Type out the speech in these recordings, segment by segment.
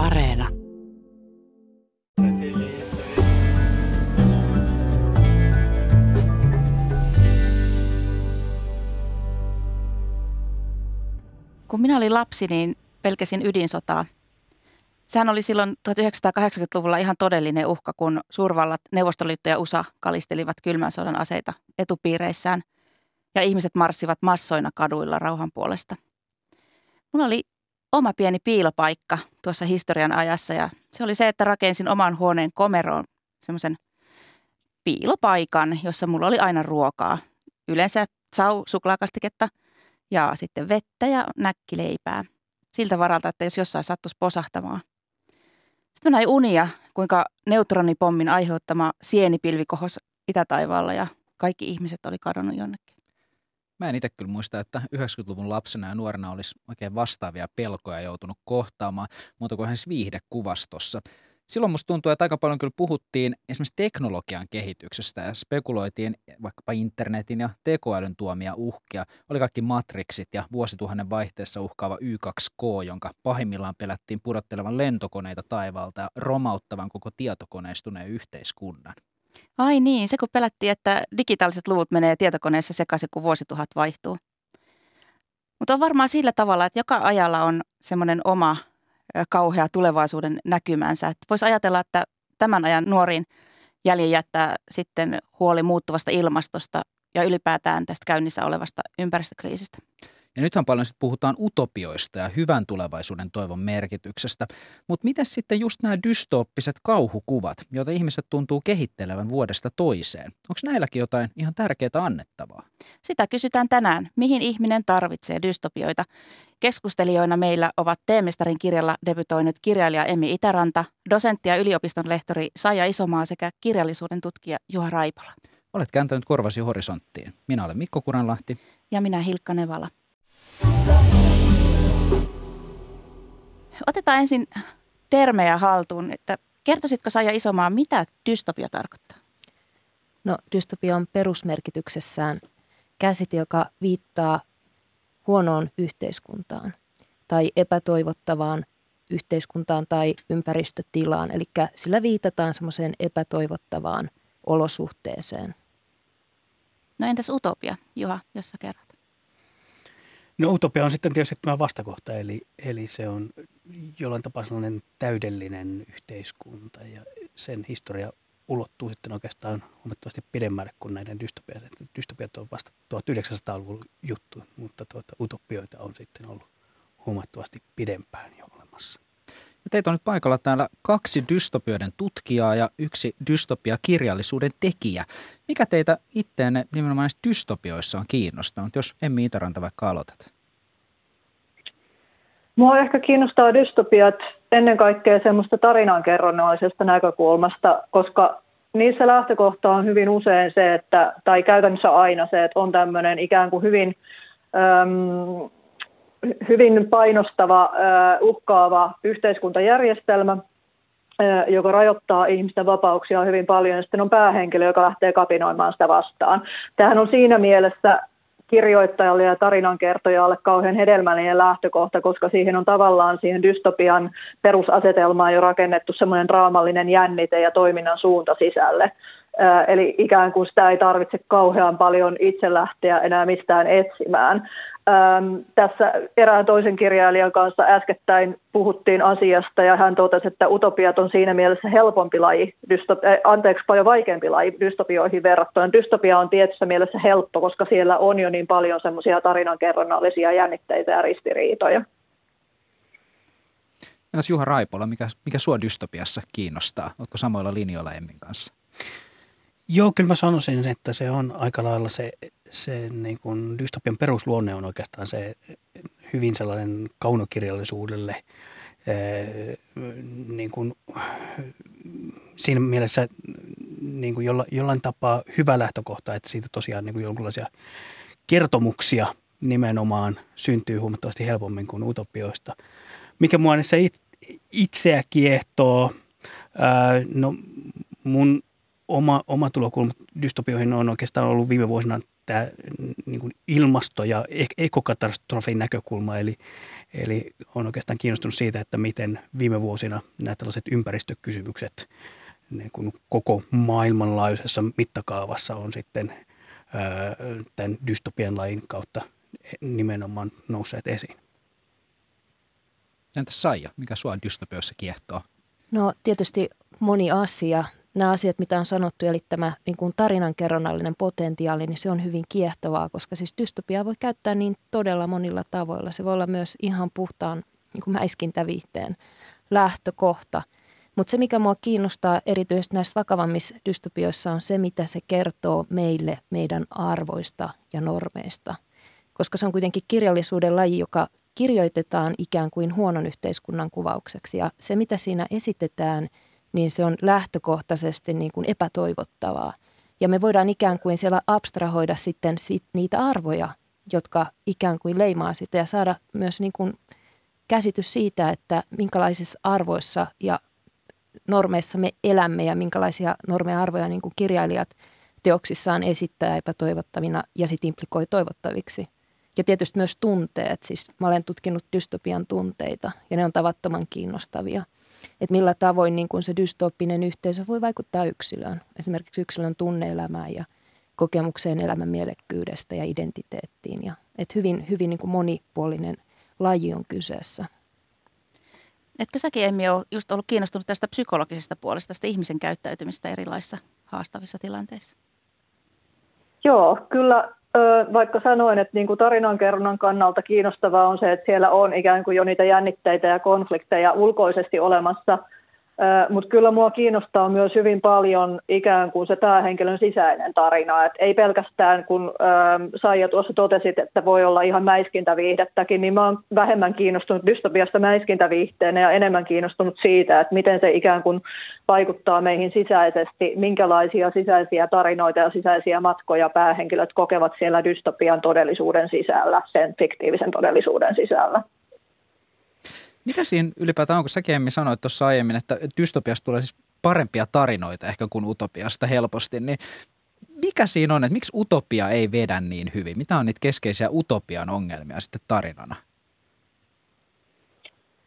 Areena. Kun minä olin lapsi, niin pelkäsin ydinsotaa. Sehän oli silloin 1980-luvulla ihan todellinen uhka, kun suurvallat Neuvostoliitto ja USA kalistelivat kylmän sodan aseita etupiireissään ja ihmiset marssivat massoina kaduilla rauhan puolesta. Mulla oli oma pieni piilopaikka tuossa historian ajassa ja se oli se, että rakensin oman huoneen komeroon semmoisen piilopaikan, jossa mulla oli aina ruokaa. Yleensä sau suklaakastiketta ja sitten vettä ja näkkileipää. Siltä varalta, että jos jossain sattuisi posahtamaan. Sitten mä näin unia, kuinka neutronipommin aiheuttama sienipilvi kohos itätaivaalla ja kaikki ihmiset oli kadonnut jonnekin. Mä en itse kyllä muista, että 90-luvun lapsena ja nuorena olisi oikein vastaavia pelkoja joutunut kohtaamaan, mutta kuin viihdekuvastossa. Silloin musta tuntuu, että aika paljon kyllä puhuttiin esimerkiksi teknologian kehityksestä ja spekuloitiin vaikkapa internetin ja tekoälyn tuomia uhkia. Oli kaikki Matrixit ja vuosituhannen vaihteessa uhkaava Y2K, jonka pahimmillaan pelättiin pudottelevan lentokoneita taivaalta ja romauttavan koko tietokoneistuneen yhteiskunnan. Ai niin, se kun pelättiin, että digitaaliset luvut menee tietokoneessa sekaisin, kun vuosituhat vaihtuu. Mutta on varmaan sillä tavalla, että joka ajalla on semmoinen oma kauhea tulevaisuuden näkymänsä. Voisi ajatella, että tämän ajan nuoriin jäljen jättää sitten huoli muuttuvasta ilmastosta ja ylipäätään tästä käynnissä olevasta ympäristökriisistä. Ja nythän paljon sitten puhutaan utopioista ja hyvän tulevaisuuden toivon merkityksestä. Mutta miten sitten just nämä dystooppiset kauhukuvat, joita ihmiset tuntuu kehittelevän vuodesta toiseen? Onko näilläkin jotain ihan tärkeää annettavaa? Sitä kysytään tänään. Mihin ihminen tarvitsee dystopioita? Keskustelijoina meillä ovat Teemestarin kirjalla debytoinut kirjailija Emmi Itäranta, dosentti ja yliopiston lehtori Saija Isomaa sekä kirjallisuuden tutkija Juha Raipola. Olet kääntänyt korvasi horisonttiin. Minä olen Mikko Kuranlahti. Ja minä Hilkka Nevala. Otetaan ensin termejä haltuun, että kertoisitko Saija Isomaa, mitä dystopia tarkoittaa? No dystopia on perusmerkityksessään käsite, joka viittaa huonoon yhteiskuntaan tai epätoivottavaan yhteiskuntaan tai ympäristötilaan. Eli sillä viitataan semmoiseen epätoivottavaan olosuhteeseen. No entäs utopia, Juha, jos sä kerrot? No utopia on sitten tietysti tämä vastakohta, eli, eli se on jollain tapaa sellainen täydellinen yhteiskunta ja sen historia ulottuu sitten oikeastaan huomattavasti pidemmälle kuin näiden dystopiat. Dystopiat on vasta 1900-luvun juttu, mutta tuota, utopioita on sitten ollut huomattavasti pidempään jo olemassa. Ja teitä on nyt paikalla täällä kaksi dystopioiden tutkijaa ja yksi dystopia-kirjallisuuden tekijä. Mikä teitä itteenne nimenomaan näissä dystopioissa on kiinnostanut, jos Emmi Itäranta vaikka aloitat? Mua ehkä kiinnostaa dystopiat ennen kaikkea semmoista tarinankerronnallisesta näkökulmasta, koska niissä lähtökohta on hyvin usein se, että, tai käytännössä aina se, että on tämmöinen ikään kuin hyvin hyvin painostava, uhkaava yhteiskuntajärjestelmä, joka rajoittaa ihmisten vapauksia hyvin paljon, ja sitten on päähenkilö, joka lähtee kapinoimaan sitä vastaan. Tähän on siinä mielessä kirjoittajalle ja tarinankertojalle kauhean hedelmällinen lähtökohta, koska siihen on tavallaan siihen dystopian perusasetelmaan jo rakennettu semmoinen draamallinen jännite ja toiminnan suunta sisälle. Eli ikään kuin sitä ei tarvitse kauhean paljon itse lähteä enää mistään etsimään. Ähm, tässä erään toisen kirjailijan kanssa äskettäin puhuttiin asiasta ja hän totesi, että utopiat on siinä mielessä helpompi laji, dystop- äh, anteeksi paljon vaikeampi laji dystopioihin verrattuna. Dystopia on tietyssä mielessä helppo, koska siellä on jo niin paljon semmoisia tarinankerronnallisia jännitteitä ja ristiriitoja. Entäs Juha Raipola, mikä, mikä sua dystopiassa kiinnostaa? Oletko samoilla linjoilla Emmin kanssa? Joo, kyllä mä sanoisin, että se on aika lailla se, se niin kuin dystopian perusluonne on oikeastaan se hyvin sellainen kaunokirjallisuudelle niin kuin, siinä mielessä niin kuin jolla, jollain tapaa hyvä lähtökohta, että siitä tosiaan niin kuin jonkinlaisia kertomuksia nimenomaan syntyy huomattavasti helpommin kuin utopioista. Mikä mua niissä itseä kiehtoo, no mun oma, oma tulokulma dystopioihin on oikeastaan ollut viime vuosina tämä niin kuin ilmasto- ja ekokatastrofin näkökulma. Eli, eli on oikeastaan kiinnostunut siitä, että miten viime vuosina nämä tällaiset ympäristökysymykset niin kuin koko maailmanlaajuisessa mittakaavassa on sitten tämän dystopian lajin kautta nimenomaan nousseet esiin. Entäs Saija, mikä sua dystopioissa kiehtoo? No tietysti moni asia. Nämä asiat, mitä on sanottu, eli tämä niin kuin tarinankerronnallinen potentiaali, niin se on hyvin kiehtovaa, koska siis dystopia voi käyttää niin todella monilla tavoilla. Se voi olla myös ihan puhtaan niin kuin mäiskintäviihteen lähtökohta. Mutta se, mikä mua kiinnostaa erityisesti näissä vakavammissa dystopioissa, on se, mitä se kertoo meille meidän arvoista ja normeista. Koska se on kuitenkin kirjallisuuden laji, joka kirjoitetaan ikään kuin huonon yhteiskunnan kuvaukseksi. Ja se, mitä siinä esitetään, niin se on lähtökohtaisesti niin kuin epätoivottavaa. Ja me voidaan ikään kuin siellä abstrahoida sitten sit niitä arvoja, jotka ikään kuin leimaa sitä ja saada myös niin kuin käsitys siitä, että minkälaisissa arvoissa ja normeissa me elämme ja minkälaisia normeja arvoja niin kuin kirjailijat teoksissaan esittää epätoivottavina ja sitten implikoi toivottaviksi – ja tietysti myös tunteet. Siis mä olen tutkinut dystopian tunteita ja ne on tavattoman kiinnostavia. Että millä tavoin niin kun se dystooppinen yhteisö voi vaikuttaa yksilöön. Esimerkiksi yksilön tunneelämään ja kokemukseen elämän mielekkyydestä ja identiteettiin. Ja, että hyvin, hyvin niin kuin monipuolinen laji on kyseessä. Etkö säkin, Emmi, ole just ollut kiinnostunut tästä psykologisesta puolesta, tästä ihmisen käyttäytymistä erilaisissa haastavissa tilanteissa? Joo, kyllä vaikka sanoin, että niin kuin tarinankerronnan kannalta kiinnostavaa on se, että siellä on ikään kuin jo niitä jännitteitä ja konflikteja ulkoisesti olemassa – mutta kyllä mua kiinnostaa myös hyvin paljon ikään kuin se päähenkilön sisäinen tarina. Et ei pelkästään, kun Saija tuossa totesit, että voi olla ihan mäiskintäviihdettäkin, niin mä oon vähemmän kiinnostunut dystopiasta mäiskintäviihteenä ja enemmän kiinnostunut siitä, että miten se ikään kuin vaikuttaa meihin sisäisesti, minkälaisia sisäisiä tarinoita ja sisäisiä matkoja päähenkilöt kokevat siellä dystopian todellisuuden sisällä, sen fiktiivisen todellisuuden sisällä. Mitä siinä ylipäätään on, kun säkin Emmi sanoit tuossa aiemmin, että dystopiasta tulee siis parempia tarinoita ehkä kuin utopiasta helposti, niin mikä siinä on, että miksi utopia ei vedä niin hyvin? Mitä on niitä keskeisiä utopian ongelmia sitten tarinana?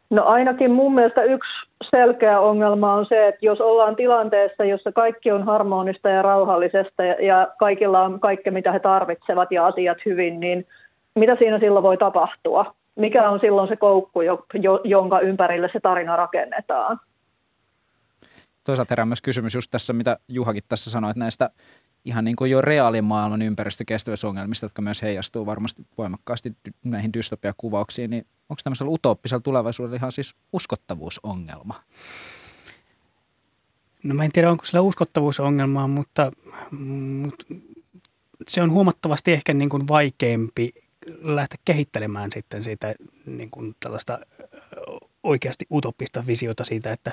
No ainakin mun mielestä yksi selkeä ongelma on se, että jos ollaan tilanteessa, jossa kaikki on harmonista ja rauhallisesta ja kaikilla on kaikki, mitä he tarvitsevat ja asiat hyvin, niin mitä siinä silloin voi tapahtua? Mikä on silloin se koukku, jonka ympärille se tarina rakennetaan. Toisaalta herää myös kysymys just tässä, mitä Juhakin tässä sanoi, että näistä ihan niin kuin jo reaalimaailman ympäristökestävyysongelmista, jotka myös heijastuu varmasti voimakkaasti näihin dystopiakuvauksiin, niin onko tämmöisellä utooppisella tulevaisuudella ihan siis uskottavuusongelma? No mä en tiedä, onko sillä uskottavuusongelmaa, mutta, mutta se on huomattavasti ehkä niin kuin vaikeampi lähteä kehittelemään sitten siitä niin kuin tällaista oikeasti utopista visiota siitä, että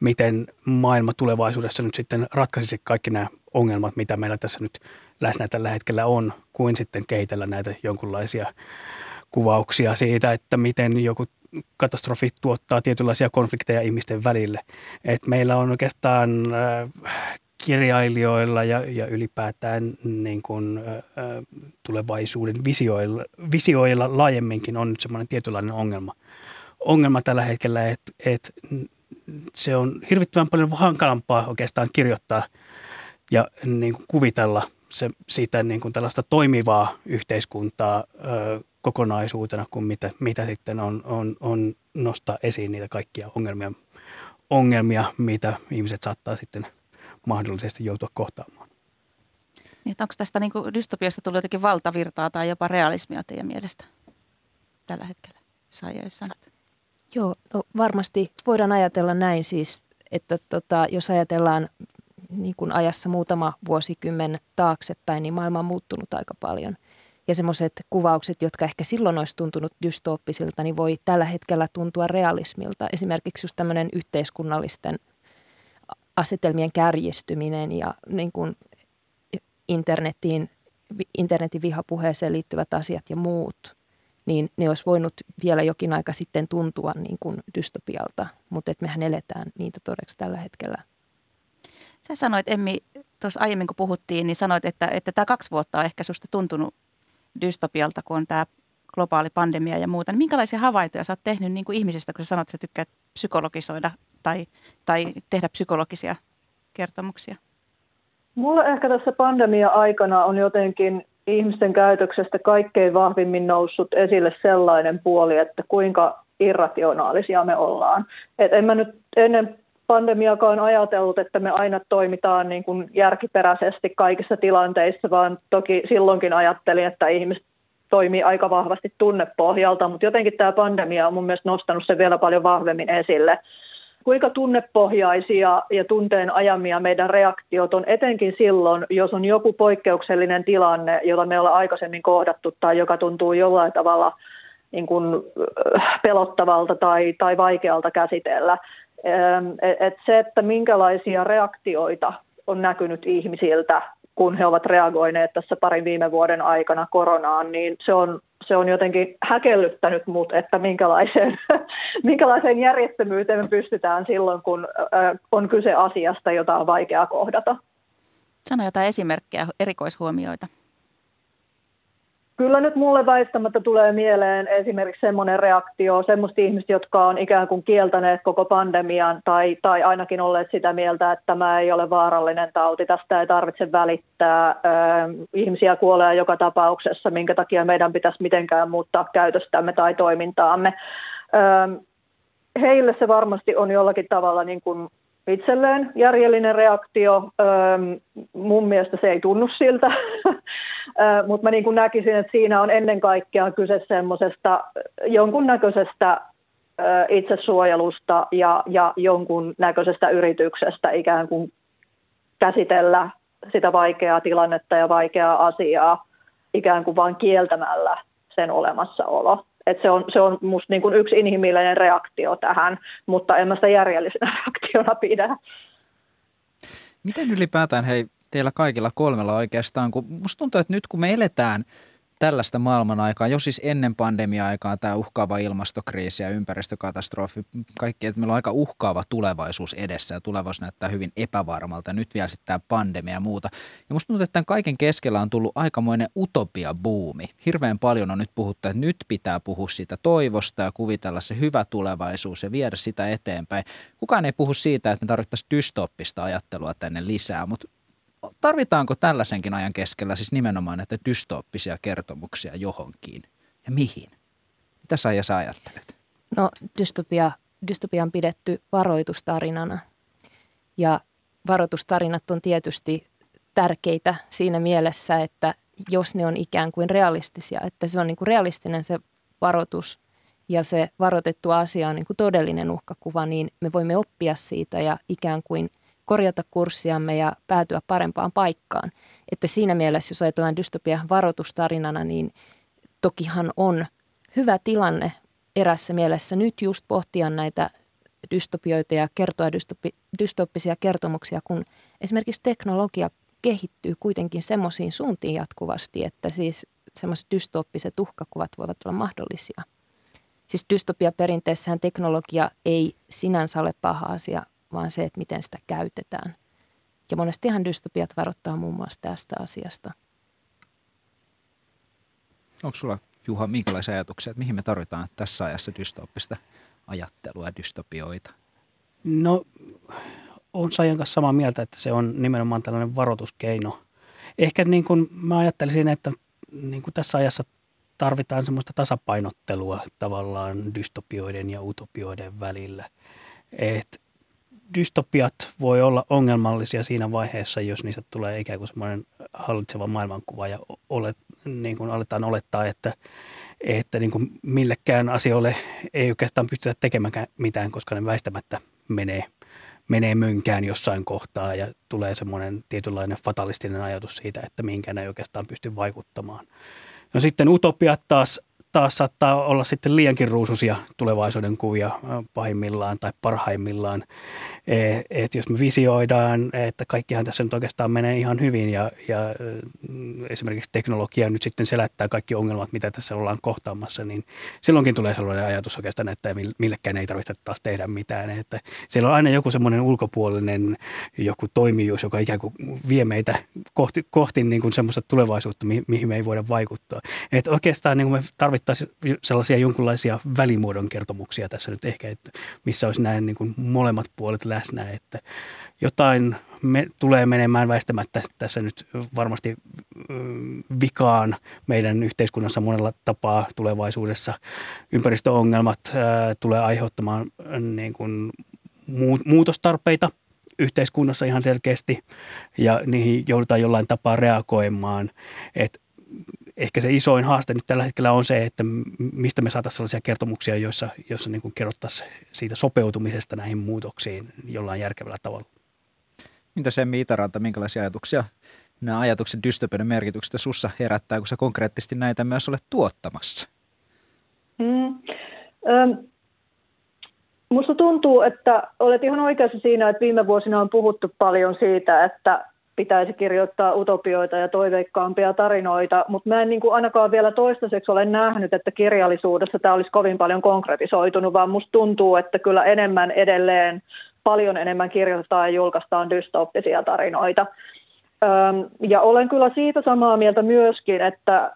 miten maailma tulevaisuudessa nyt sitten ratkaisisi kaikki nämä ongelmat, mitä meillä tässä nyt läsnä tällä hetkellä on, kuin sitten kehitellä näitä jonkunlaisia kuvauksia siitä, että miten joku katastrofi tuottaa tietynlaisia konflikteja ihmisten välille. Et meillä on oikeastaan kirjailijoilla ja, ja ylipäätään niin kuin, ä, tulevaisuuden visioilla, visioilla laajemminkin on nyt semmoinen tietynlainen ongelma. Ongelma tällä hetkellä, että, että se on hirvittävän paljon hankalampaa oikeastaan kirjoittaa ja niin kuin kuvitella se, siitä niin kuin tällaista toimivaa yhteiskuntaa ö, kokonaisuutena kuin mitä, mitä sitten on, on, on nostaa esiin niitä kaikkia ongelmia, ongelmia, mitä ihmiset saattaa sitten – mahdollisesti joutua kohtaamaan. Niin, onko tästä niin kuin dystopiasta tullut jotenkin valtavirtaa tai jopa realismia teidän mielestä tällä hetkellä? Saija, jos sanot. Joo, no varmasti voidaan ajatella näin siis, että tota, jos ajatellaan niin kuin ajassa muutama vuosikymmen taaksepäin, niin maailma on muuttunut aika paljon. Ja semmoiset kuvaukset, jotka ehkä silloin olisi tuntunut dystooppisilta, niin voi tällä hetkellä tuntua realismilta. Esimerkiksi just tämmöinen yhteiskunnallisten asetelmien kärjistyminen ja niin kuin internetin, internetin vihapuheeseen liittyvät asiat ja muut, niin ne olisi voinut vielä jokin aika sitten tuntua niin kuin dystopialta, mutta että mehän eletään niitä todeksi tällä hetkellä. Sä sanoit, Emmi, tuossa aiemmin kun puhuttiin, niin sanoit, että, että tämä kaksi vuotta on ehkä susta tuntunut dystopialta, kun on tämä globaali pandemia ja muuta. Niin minkälaisia havaintoja sä oot tehnyt niin kuin ihmisestä, kun sä sanot, että sä tykkäät psykologisoida tai, tai tehdä psykologisia kertomuksia? Mulla ehkä tässä pandemia-aikana on jotenkin ihmisten käytöksestä kaikkein vahvimmin noussut esille sellainen puoli, että kuinka irrationaalisia me ollaan. Et en mä nyt ennen pandemiakaan ajatellut, että me aina toimitaan niin kuin järkiperäisesti kaikissa tilanteissa, vaan toki silloinkin ajattelin, että ihmiset toimii aika vahvasti tunnepohjalta, mutta jotenkin tämä pandemia on mun mielestä nostanut sen vielä paljon vahvemmin esille. Kuinka tunnepohjaisia ja tunteen ajamia meidän reaktiot on etenkin silloin, jos on joku poikkeuksellinen tilanne, jota me ollaan aikaisemmin kohdattu tai joka tuntuu jollain tavalla niin kuin pelottavalta tai, tai vaikealta käsitellä. Et se, että minkälaisia reaktioita on näkynyt ihmisiltä kun he ovat reagoineet tässä parin viime vuoden aikana koronaan, niin se on, se on jotenkin häkellyttänyt mut, että minkälaiseen, minkälaiseen järjettömyyteen me pystytään silloin, kun on kyse asiasta, jota on vaikea kohdata. Sano jotain esimerkkejä, erikoishuomioita. Kyllä nyt mulle väistämättä tulee mieleen esimerkiksi semmoinen reaktio, semmoista ihmistä, jotka on ikään kuin kieltäneet koko pandemian tai, tai ainakin olleet sitä mieltä, että tämä ei ole vaarallinen tauti, tästä ei tarvitse välittää. Ö, ihmisiä kuolee joka tapauksessa, minkä takia meidän pitäisi mitenkään muuttaa käytöstämme tai toimintaamme. Ö, heille se varmasti on jollakin tavalla niin kuin itselleen järjellinen reaktio. mun mielestä se ei tunnu siltä, mutta mä niin kuin näkisin, että siinä on ennen kaikkea kyse semmoisesta jonkunnäköisestä itsesuojelusta ja, ja jonkun näköisestä yrityksestä ikään kuin käsitellä sitä vaikeaa tilannetta ja vaikeaa asiaa ikään kuin vain kieltämällä sen olemassaolo. Et se on, se on musta niin kuin yksi inhimillinen reaktio tähän, mutta en mä sitä järjellisenä reaktiona pidä. Miten ylipäätään, hei, teillä kaikilla kolmella oikeastaan, kun musta tuntuu, että nyt kun me eletään – tällaista maailman aikaa, jo siis ennen pandemia-aikaa tämä uhkaava ilmastokriisi ja ympäristökatastrofi, kaikki, että meillä on aika uhkaava tulevaisuus edessä ja tulevaisuus näyttää hyvin epävarmalta. Nyt vielä sitten tämä pandemia ja muuta. Ja musta tuntuu, että tämän kaiken keskellä on tullut aikamoinen utopia-buumi. Hirveän paljon on nyt puhuttu, että nyt pitää puhua siitä toivosta ja kuvitella se hyvä tulevaisuus ja viedä sitä eteenpäin. Kukaan ei puhu siitä, että me tarvittaisiin dystoppista ajattelua tänne lisää, mutta tarvitaanko tällaisenkin ajan keskellä siis nimenomaan näitä dystooppisia kertomuksia johonkin ja mihin? Mitä sä ja sä ajattelet? No dystopia, dystopia on pidetty varoitustarinana ja varoitustarinat on tietysti tärkeitä siinä mielessä, että jos ne on ikään kuin realistisia, että se on niin kuin realistinen se varoitus ja se varoitettu asia on niin kuin todellinen uhkakuva, niin me voimme oppia siitä ja ikään kuin – korjata kurssiamme ja päätyä parempaan paikkaan. Että siinä mielessä, jos ajatellaan dystopia varoitustarinana, niin tokihan on hyvä tilanne erässä mielessä nyt just pohtia näitä dystopioita ja kertoa dystopi, dystoppisia kertomuksia, kun esimerkiksi teknologia kehittyy kuitenkin semmoisiin suuntiin jatkuvasti, että siis semmoiset dystoppiset uhkakuvat voivat olla mahdollisia. Siis dystopia perinteessähän teknologia ei sinänsä ole paha asia, vaan se, että miten sitä käytetään. Ja monestihan dystopiat varoittaa muun muassa tästä asiasta. Onko sulla, Juha, minkälaisia ajatuksia, että mihin me tarvitaan tässä ajassa dystoppista ajattelua ja dystopioita? No, on Sajan kanssa samaa mieltä, että se on nimenomaan tällainen varoituskeino. Ehkä niin kuin mä ajattelisin, että niin kuin tässä ajassa tarvitaan semmoista tasapainottelua tavallaan dystopioiden ja utopioiden välillä. Et dystopiat voi olla ongelmallisia siinä vaiheessa, jos niistä tulee ikään kuin semmoinen hallitseva maailmankuva ja olet, niin kuin aletaan olettaa, että, että niin kuin millekään asioille ei oikeastaan pystytä tekemään mitään, koska ne väistämättä menee, menee mönkään jossain kohtaa ja tulee semmoinen tietynlainen fatalistinen ajatus siitä, että mihinkään ei oikeastaan pysty vaikuttamaan. No sitten utopiat taas taas saattaa olla sitten liiankin ruususia tulevaisuuden kuvia pahimmillaan tai parhaimmillaan. E, et jos me visioidaan, että kaikkihan tässä nyt oikeastaan menee ihan hyvin ja, ja esimerkiksi teknologia nyt sitten selättää kaikki ongelmat, mitä tässä ollaan kohtaamassa, niin silloinkin tulee sellainen ajatus oikeastaan, että millekään ei tarvitse taas tehdä mitään. Että siellä on aina joku semmoinen ulkopuolinen joku toimijuus, joka ikään kuin vie meitä kohti, kohti niin kuin semmoista tulevaisuutta, mihin me ei voida vaikuttaa. Että oikeastaan niin kuin me tarvittaisiin sellaisia jonkinlaisia välimuodon kertomuksia tässä nyt ehkä, että missä olisi näin niin kuin molemmat puolet läsnä, että jotain me, tulee menemään väistämättä tässä nyt varmasti vikaan meidän yhteiskunnassa monella tapaa tulevaisuudessa. Ympäristöongelmat ää, tulee aiheuttamaan niin kuin muutostarpeita yhteiskunnassa ihan selkeästi ja niihin joudutaan jollain tapaa reagoimaan. Et ehkä se isoin haaste nyt tällä hetkellä on se, että mistä me saataisiin sellaisia kertomuksia, joissa, joissa niin kuin kerrottaisiin siitä sopeutumisesta näihin muutoksiin jollain järkevällä tavalla. Mitä se Itaranta, minkälaisia ajatuksia nämä ajatukset dystopioiden merkityksestä sussa herättää, kun sä konkreettisesti näitä myös olet tuottamassa? Mm. Ähm. Musta tuntuu, että olet ihan oikeassa siinä, että viime vuosina on puhuttu paljon siitä, että pitäisi kirjoittaa utopioita ja toiveikkaampia tarinoita, mutta mä en niin kuin ainakaan vielä toistaiseksi ole nähnyt, että kirjallisuudessa tämä olisi kovin paljon konkretisoitunut, vaan musta tuntuu, että kyllä enemmän edelleen, paljon enemmän kirjoitetaan ja julkaistaan dystoppisia tarinoita. Ja olen kyllä siitä samaa mieltä myöskin, että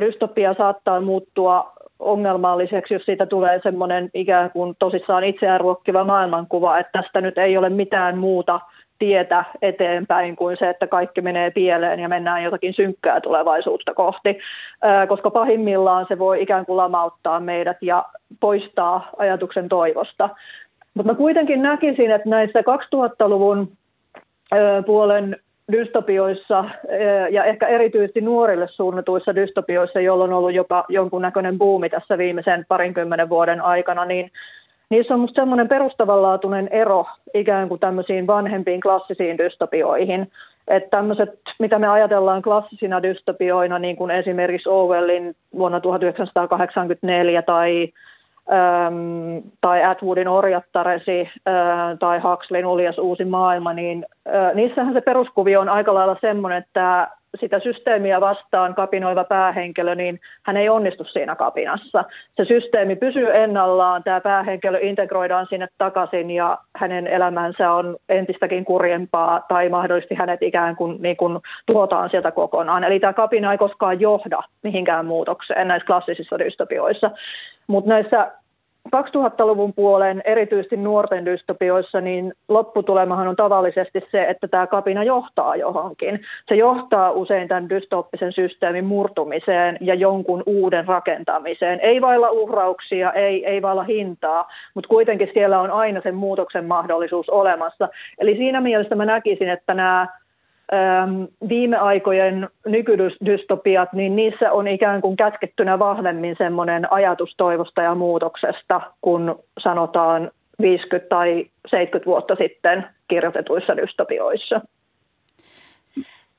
dystopia saattaa muuttua ongelmalliseksi, jos siitä tulee semmoinen ikään kuin tosissaan itseään ruokkiva maailmankuva, että tästä nyt ei ole mitään muuta tietä eteenpäin kuin se, että kaikki menee pieleen ja mennään jotakin synkkää tulevaisuutta kohti, koska pahimmillaan se voi ikään kuin lamauttaa meidät ja poistaa ajatuksen toivosta. Mutta mä kuitenkin näkisin, että näissä 2000-luvun puolen dystopioissa ja ehkä erityisesti nuorille suunnatuissa dystopioissa, jolloin on ollut jopa jonkunnäköinen buumi tässä viimeisen parinkymmenen vuoden aikana, niin niissä on minusta semmoinen perustavanlaatuinen ero ikään kuin tämmöisiin vanhempiin klassisiin dystopioihin. Että tämmöiset, mitä me ajatellaan klassisina dystopioina, niin kuin esimerkiksi Orwellin vuonna 1984 tai äm, tai Atwoodin orjattaresi ää, tai Huxleyn uljas uusi maailma, niin ää, niissähän se peruskuvio on aika lailla semmoinen, että sitä systeemiä vastaan kapinoiva päähenkilö, niin hän ei onnistu siinä kapinassa. Se systeemi pysyy ennallaan, tämä päähenkilö integroidaan sinne takaisin ja hänen elämänsä on entistäkin kurjempaa tai mahdollisesti hänet ikään kuin, niin kuin tuotaan sieltä kokonaan. Eli tämä kapina ei koskaan johda mihinkään muutokseen näissä klassisissa dystopioissa. Mutta näissä 2000-luvun puolen, erityisesti nuorten dystopioissa, niin lopputulemahan on tavallisesti se, että tämä kapina johtaa johonkin. Se johtaa usein tämän dystoppisen systeemin murtumiseen ja jonkun uuden rakentamiseen. Ei vailla uhrauksia, ei, ei vailla hintaa, mutta kuitenkin siellä on aina sen muutoksen mahdollisuus olemassa. Eli siinä mielessä mä näkisin, että nämä viime aikojen nykydystopiat, niin niissä on ikään kuin kätkettynä vahvemmin semmoinen ajatus toivosta ja muutoksesta, kun sanotaan 50 tai 70 vuotta sitten kirjoitetuissa dystopioissa.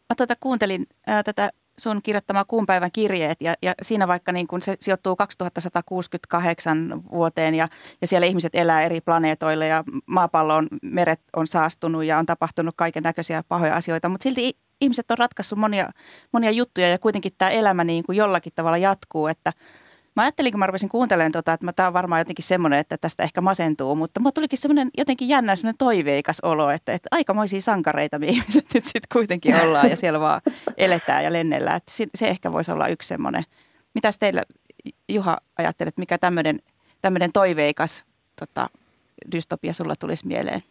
Mä tuota, kuuntelin ää, tätä sun kirjoittama kuun päivän kirjeet ja, ja siinä vaikka niin kun se sijoittuu 2168 vuoteen ja, ja siellä ihmiset elää eri planeetoilla ja maapallon meret on saastunut ja on tapahtunut kaiken näköisiä pahoja asioita, mutta silti ihmiset on ratkaissut monia, monia juttuja ja kuitenkin tämä elämä niin kuin jollakin tavalla jatkuu, että – Mä ajattelin, kun mä rupesin kuuntelemaan, tota, että tämä on varmaan jotenkin semmoinen, että tästä ehkä masentuu, mutta mulla tulikin semmoinen jotenkin jännä semmoinen toiveikas olo, että, että aikamoisia sankareita me ihmiset nyt sitten kuitenkin ollaan ja siellä vaan eletään ja lennellään. Että se ehkä voisi olla yksi semmoinen. Mitäs teillä, Juha, ajattelet, mikä tämmöinen, tämmöinen toiveikas tota, dystopia sulla tulisi mieleen?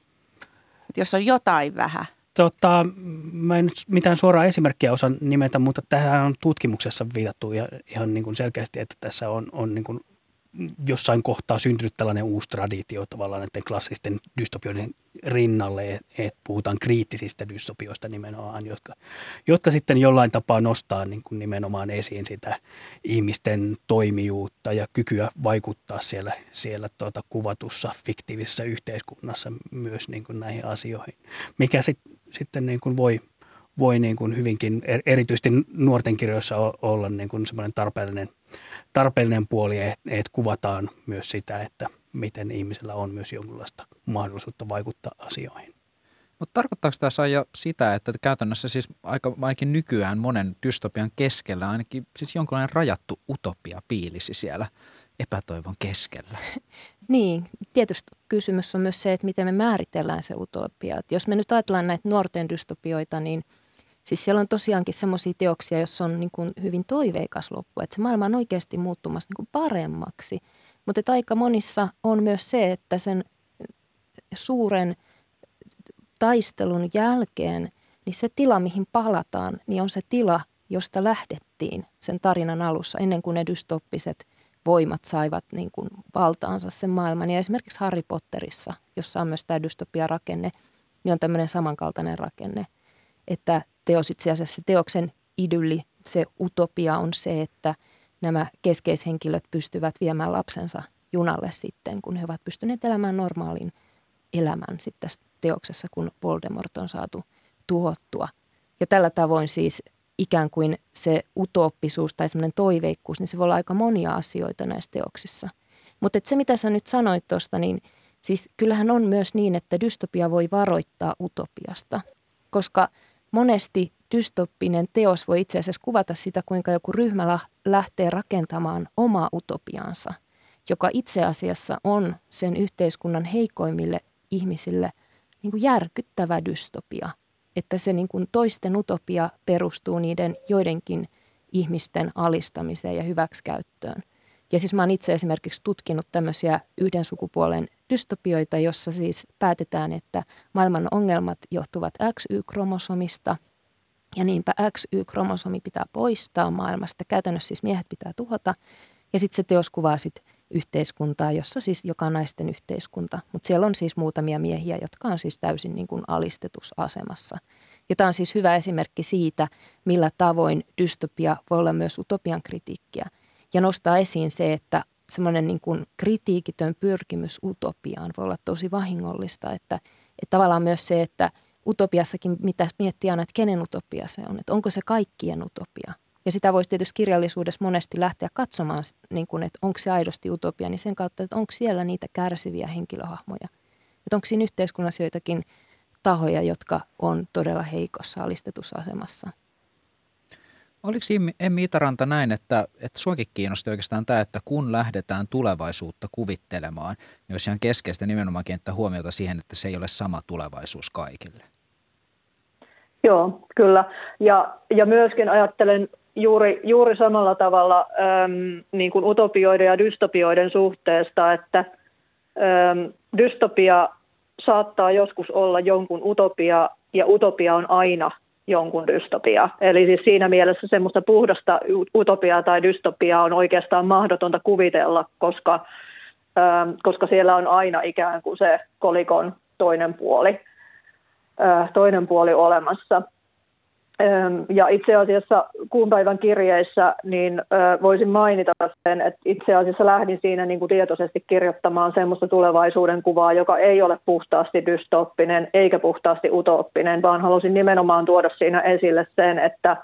Että jos on jotain vähän – Tota, mä en nyt mitään suoraa esimerkkiä osaa nimetä, mutta tähän on tutkimuksessa viitattu ja ihan niin kuin selkeästi, että tässä on, on niin kuin jossain kohtaa syntynyt tällainen uusi traditio tavallaan näiden klassisten dystopioiden rinnalle, että puhutaan kriittisistä dystopioista nimenomaan, jotka, jotka sitten jollain tapaa nostaa niin kuin nimenomaan esiin sitä ihmisten toimijuutta ja kykyä vaikuttaa siellä, siellä tuota kuvatussa fiktiivisessä yhteiskunnassa myös niin kuin näihin asioihin, mikä sit, sitten niin kuin voi, voi niin kuin hyvinkin, er, erityisesti nuorten kirjoissa olla niin kuin semmoinen tarpeellinen, tarpeellinen puoli, että et kuvataan myös sitä, että miten ihmisellä on myös jonkinlaista mahdollisuutta vaikuttaa asioihin. Mutta tarkoittaako tämä Saija sitä, että käytännössä siis aika ainakin nykyään monen dystopian keskellä ainakin siis jonkinlainen rajattu utopia piilisi siellä epätoivon keskellä? Niin, tietysti kysymys on myös se, että miten me määritellään se utopia. Et jos me nyt ajatellaan näitä nuorten dystopioita, niin siis siellä on tosiaankin semmoisia teoksia, joissa on niin kuin hyvin toiveikas loppu, että se maailma on oikeasti muuttumassa niin kuin paremmaksi. Mutta aika monissa on myös se, että sen suuren taistelun jälkeen, niin se tila, mihin palataan, niin on se tila, josta lähdettiin sen tarinan alussa, ennen kuin ne dystoppiset voimat saivat niin kuin valtaansa sen maailman. Ja esimerkiksi Harry Potterissa, jossa on myös tämä dystopia-rakenne, niin on tämmöinen samankaltainen rakenne, että teos itse asiassa se teoksen idylli, se utopia on se, että nämä keskeishenkilöt pystyvät viemään lapsensa junalle sitten, kun he ovat pystyneet elämään normaalin elämän sitten tässä teoksessa, kun Voldemort on saatu tuhottua. Ja tällä tavoin siis ikään kuin se utooppisuus tai semmoinen toiveikkuus, niin se voi olla aika monia asioita näissä teoksissa. Mutta se, mitä sä nyt sanoit tuosta, niin siis kyllähän on myös niin, että dystopia voi varoittaa utopiasta, koska monesti dystoppinen teos voi itse asiassa kuvata sitä, kuinka joku ryhmä lähtee rakentamaan omaa utopiansa, joka itse asiassa on sen yhteiskunnan heikoimmille ihmisille niin kuin järkyttävä dystopia – että se niin kuin toisten utopia perustuu niiden joidenkin ihmisten alistamiseen ja hyväksikäyttöön. Ja siis mä oon itse esimerkiksi tutkinut tämmöisiä yhden sukupuolen dystopioita, jossa siis päätetään, että maailman ongelmat johtuvat XY-kromosomista ja niinpä XY-kromosomi pitää poistaa maailmasta. Käytännössä siis miehet pitää tuhota ja sitten se teos kuvaa sitten yhteiskuntaa, jossa siis joka on naisten yhteiskunta. Mutta siellä on siis muutamia miehiä, jotka on siis täysin niin kuin alistetusasemassa. Ja tämä on siis hyvä esimerkki siitä, millä tavoin dystopia voi olla myös utopian kritiikkiä. Ja nostaa esiin se, että semmoinen niin kuin kritiikitön pyrkimys utopiaan voi olla tosi vahingollista. Että, että tavallaan myös se, että utopiassakin mitä miettiä aina, että kenen utopia se on. Että onko se kaikkien utopia ja sitä voisi tietysti kirjallisuudessa monesti lähteä katsomaan, niin kuin, että onko se aidosti utopia, niin sen kautta, että onko siellä niitä kärsiviä henkilöhahmoja. Että onko siinä yhteiskunnassa joitakin tahoja, jotka on todella heikossa alistetussa asemassa. Oliko Emmi Itaranta näin, että, että suakin kiinnosti oikeastaan tämä, että kun lähdetään tulevaisuutta kuvittelemaan, niin olisi ihan keskeistä nimenomaan kiinnittää huomiota siihen, että se ei ole sama tulevaisuus kaikille? Joo, kyllä. Ja, ja myöskin ajattelen juuri, juuri samalla tavalla äm, niin kuin utopioiden ja dystopioiden suhteesta, että äm, dystopia saattaa joskus olla jonkun utopia ja utopia on aina jonkun dystopia. Eli siis siinä mielessä semmoista puhdasta utopiaa tai dystopiaa on oikeastaan mahdotonta kuvitella, koska, ähm, koska siellä on aina ikään kuin se kolikon toinen puoli, äh, toinen puoli olemassa. Ja itse asiassa kuun päivän kirjeissä niin voisin mainita sen, että itse asiassa lähdin siinä niin kuin tietoisesti kirjoittamaan semmoista tulevaisuuden kuvaa, joka ei ole puhtaasti dystoppinen eikä puhtaasti utooppinen, vaan halusin nimenomaan tuoda siinä esille sen, että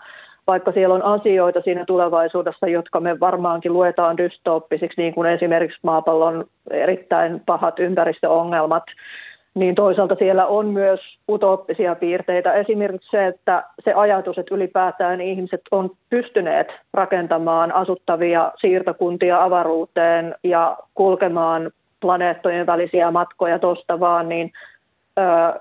vaikka siellä on asioita siinä tulevaisuudessa, jotka me varmaankin luetaan dystoppisiksi, niin kuin esimerkiksi maapallon erittäin pahat ympäristöongelmat, niin toisaalta siellä on myös utooppisia piirteitä. Esimerkiksi se, että se ajatus, että ylipäätään ihmiset on pystyneet rakentamaan asuttavia siirtokuntia avaruuteen ja kulkemaan planeettojen välisiä matkoja tuosta vaan, niin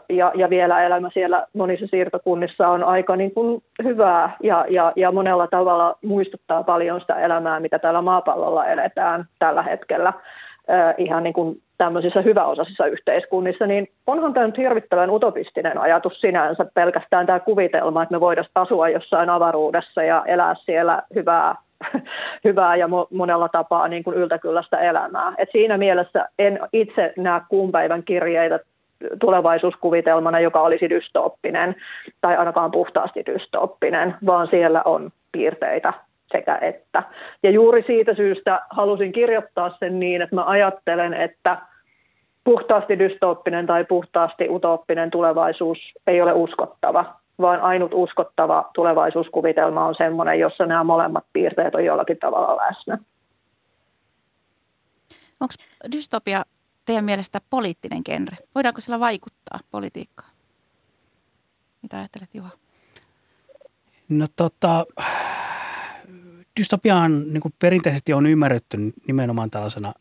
ja, ja vielä elämä siellä monissa siirtokunnissa on aika niin kuin hyvää ja, ja, ja monella tavalla muistuttaa paljon sitä elämää, mitä täällä maapallolla eletään tällä hetkellä ihan niin kuin tämmöisissä hyväosaisissa yhteiskunnissa, niin onhan tämä nyt hirvittävän utopistinen ajatus sinänsä pelkästään tämä kuvitelma, että me voidaan asua jossain avaruudessa ja elää siellä hyvää, hyvää ja monella tapaa niin kuin yltäkyllästä elämää. Et siinä mielessä en itse näe kuun päivän kirjeitä tulevaisuuskuvitelmana, joka olisi dystooppinen tai ainakaan puhtaasti dystooppinen, vaan siellä on piirteitä sekä että. Ja juuri siitä syystä halusin kirjoittaa sen niin, että mä ajattelen, että puhtaasti dystooppinen tai puhtaasti utooppinen tulevaisuus ei ole uskottava. vaan ainut uskottava tulevaisuuskuvitelma on sellainen, jossa nämä molemmat piirteet on jollakin tavalla läsnä. Onko dystopia teidän mielestä poliittinen genre? Voidaanko sillä vaikuttaa politiikkaan? Mitä ajattelet Juha? No tota, dystopiaan niin kuin perinteisesti on ymmärretty nimenomaan tällaisena,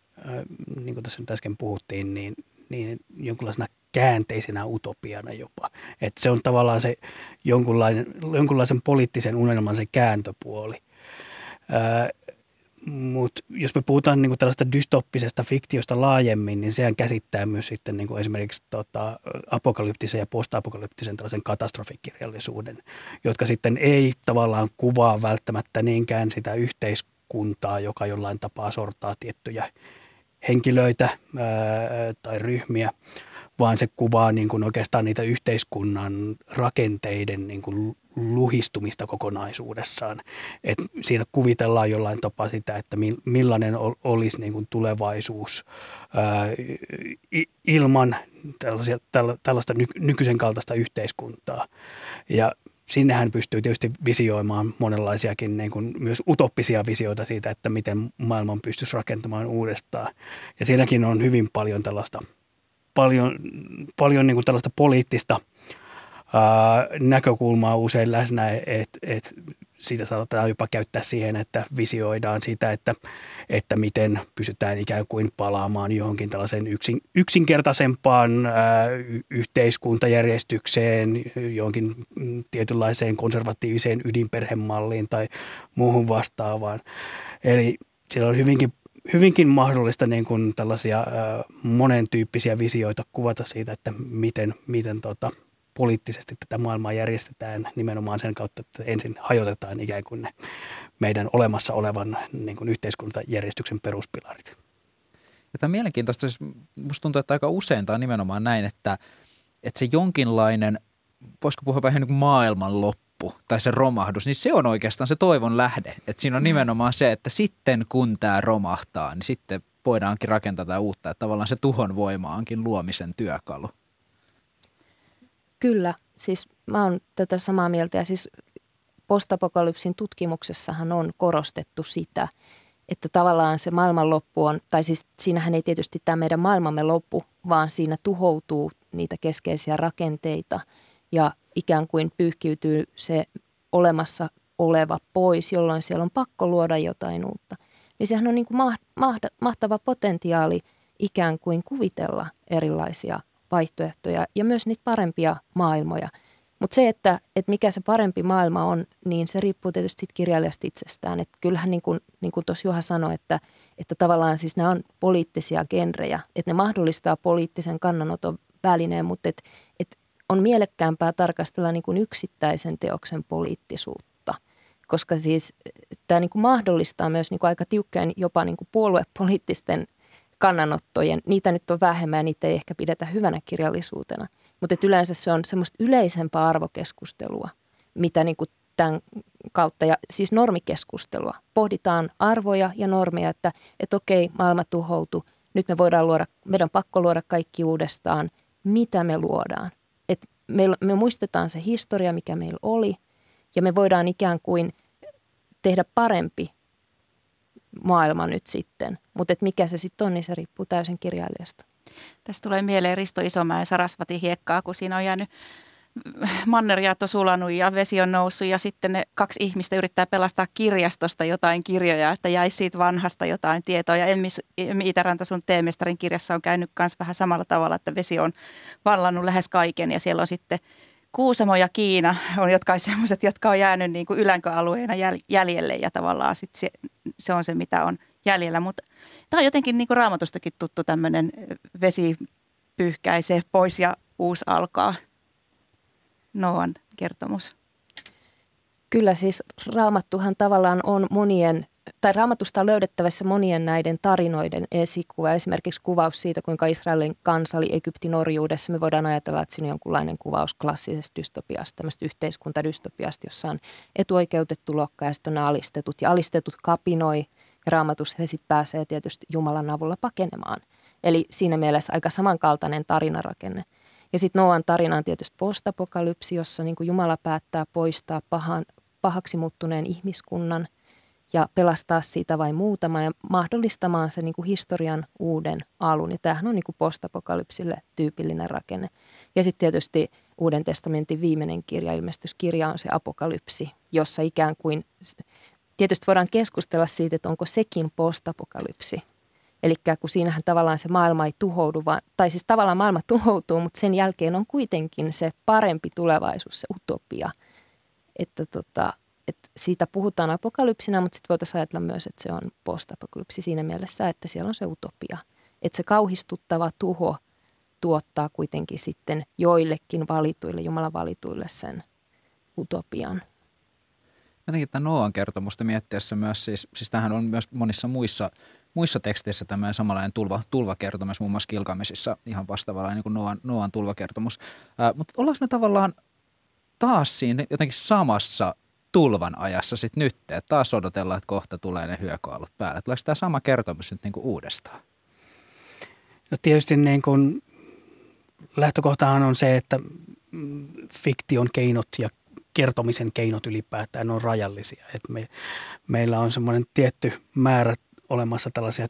niin kuin tässä nyt äsken puhuttiin, niin, niin jonkinlaisena käänteisenä utopiana jopa. Että se on tavallaan se jonkunlainen, jonkunlaisen poliittisen unelman se kääntöpuoli. Mutta jos me puhutaan niinku tällaista dystoppisesta fiktiosta laajemmin, niin sehän käsittää myös sitten niinku esimerkiksi tota, apokalyptisen ja postapokalyptisen tällaisen katastrofikirjallisuuden, jotka sitten ei tavallaan kuvaa välttämättä niinkään sitä yhteiskuntaa, joka jollain tapaa sortaa tiettyjä henkilöitä ää, tai ryhmiä, vaan se kuvaa niin kuin oikeastaan niitä yhteiskunnan rakenteiden niin kuin luhistumista kokonaisuudessaan. Et siinä kuvitellaan jollain tapaa sitä, että millainen olisi niin kuin tulevaisuus ää, ilman tällaista nykyisen kaltaista yhteiskuntaa. Ja sinnehän pystyy tietysti visioimaan monenlaisiakin niin kuin myös utoppisia visioita siitä, että miten maailman pystyisi rakentamaan uudestaan. Ja siinäkin on hyvin paljon tällaista – paljon, paljon niin kuin tällaista poliittista näkökulmaa usein läsnä, että et, sitä saatetaan jopa käyttää siihen, että visioidaan sitä, että, että miten pystytään ikään kuin palaamaan johonkin tällaiseen yksin, yksinkertaisempaan ää, yhteiskuntajärjestykseen, johonkin tietynlaiseen konservatiiviseen ydinperhemalliin tai muuhun vastaavaan. Eli siellä on hyvinkin hyvinkin mahdollista niin kuin tällaisia ä, monen tyyppisiä visioita kuvata siitä, että miten, miten tota, poliittisesti tätä maailmaa järjestetään nimenomaan sen kautta, että ensin hajotetaan ikään kuin ne meidän olemassa olevan niin kuin yhteiskuntajärjestyksen peruspilarit. Ja tämä on mielenkiintoista, siis musta tuntuu, että aika usein tämä on nimenomaan näin, että, että se jonkinlainen, voisiko puhua vähän niin kuin maailman loppu, loppu tai se romahdus, niin se on oikeastaan se toivon lähde. Että siinä on mm. nimenomaan se, että sitten kun tämä romahtaa, niin sitten voidaankin rakentaa tätä uutta. Että tavallaan se tuhon voima onkin luomisen työkalu. Kyllä, siis mä oon tätä samaa mieltä ja siis postapokalypsin tutkimuksessahan on korostettu sitä, että tavallaan se maailmanloppu on, tai siis siinähän ei tietysti tämä meidän maailmamme loppu, vaan siinä tuhoutuu niitä keskeisiä rakenteita ja ikään kuin pyyhkiytyy se olemassa oleva pois, jolloin siellä on pakko luoda jotain uutta. Niin sehän on niin kuin mahtava potentiaali ikään kuin kuvitella erilaisia vaihtoehtoja ja myös niitä parempia maailmoja. Mutta se, että, että mikä se parempi maailma on, niin se riippuu tietysti kirjailijasta itsestään. Et kyllähän niin kuin, niin tuossa Juha sanoi, että, että tavallaan siis nämä on poliittisia genrejä, että ne mahdollistaa poliittisen kannanoton välineen, mutta et, et on mielekkäämpää tarkastella niin kuin yksittäisen teoksen poliittisuutta, koska siis tämä niin kuin mahdollistaa myös niin kuin aika tiukkojen jopa niin kuin puoluepoliittisten kannanottojen. Niitä nyt on vähemmän ja niitä ei ehkä pidetä hyvänä kirjallisuutena, mutta yleensä se on semmoista yleisempää arvokeskustelua, mitä niin kuin tämän kautta, ja siis normikeskustelua. Pohditaan arvoja ja normeja, että, että okei, maailma tuhoutui, nyt me voidaan luoda, meidän on pakko luoda kaikki uudestaan. Mitä me luodaan? me, me muistetaan se historia, mikä meillä oli, ja me voidaan ikään kuin tehdä parempi maailma nyt sitten. Mutta mikä se sitten on, niin se riippuu täysin kirjailijasta. Tästä tulee mieleen Risto Isomäen ja Sarasvati hiekkaa, kun siinä on jäänyt mannerjaat on sulanut ja vesi on noussut ja sitten ne kaksi ihmistä yrittää pelastaa kirjastosta jotain kirjoja, että jäisi siitä vanhasta jotain tietoa. Ja Emmi Itäranta sun teemestarin kirjassa on käynyt myös vähän samalla tavalla, että vesi on vallannut lähes kaiken ja siellä on sitten Kuusamo ja Kiina on jotka sellaiset, jotka on jäänyt niin kuin ylänköalueena jäljelle ja tavallaan sit se, se on se, mitä on jäljellä. Mutta tämä on jotenkin niin kuin raamatustakin tuttu tämmöinen vesi pyyhkäisee pois ja uusi alkaa. Noan kertomus? Kyllä siis raamattuhan tavallaan on monien, tai raamatusta on löydettävissä monien näiden tarinoiden esikuva. Esimerkiksi kuvaus siitä, kuinka Israelin kansa oli Egyptin orjuudessa. Me voidaan ajatella, että siinä on jonkunlainen kuvaus klassisesta dystopiasta, tämmöistä yhteiskuntadystopiasta, jossa on etuoikeutettu lokka ja sitten on alistetut. Ja alistetut kapinoi ja raamatus he sitten pääsee tietysti Jumalan avulla pakenemaan. Eli siinä mielessä aika samankaltainen tarinarakenne. Ja sitten Noan tarina on tietysti postapokalypsi, jossa niin Jumala päättää poistaa pahan, pahaksi muuttuneen ihmiskunnan ja pelastaa siitä vain muutaman ja mahdollistamaan se niin kuin historian uuden alun. Ja tämähän on niin kuin postapokalypsille tyypillinen rakenne. Ja sitten tietysti Uuden testamentin viimeinen kirja, ilmestyskirja, on se apokalypsi, jossa ikään kuin, tietysti voidaan keskustella siitä, että onko sekin postapokalypsi. Eli kun siinähän tavallaan se maailma ei tuhoudu, vaan, tai siis tavallaan maailma tuhoutuu, mutta sen jälkeen on kuitenkin se parempi tulevaisuus, se utopia. Että tota, että siitä puhutaan apokalypsina, mutta sitten voitaisiin ajatella myös, että se on postapokalypsi siinä mielessä, että siellä on se utopia. Että se kauhistuttava tuho tuottaa kuitenkin sitten joillekin valituille, Jumalan valituille sen utopian. Jotenkin tämä Noan kertomusta miettiessä myös, siis, siis tämähän on myös monissa muissa, muissa teksteissä tämä samanlainen tulva, tulvakertomus, muun muassa Kilkamesissa ihan vastaavalla niin kuin Noan, Noan tulvakertomus. Ää, mutta ollaanko me tavallaan taas siinä jotenkin samassa tulvan ajassa sitten nyt, että taas odotellaan, että kohta tulee ne hyökoalut päälle. Tuleeko tämä sama kertomus nyt niin kuin uudestaan? No tietysti niin kuin lähtökohtahan on se, että fiktion keinot ja kertomisen keinot ylipäätään on rajallisia. Et me, meillä on semmoinen tietty määrä olemassa tällaisia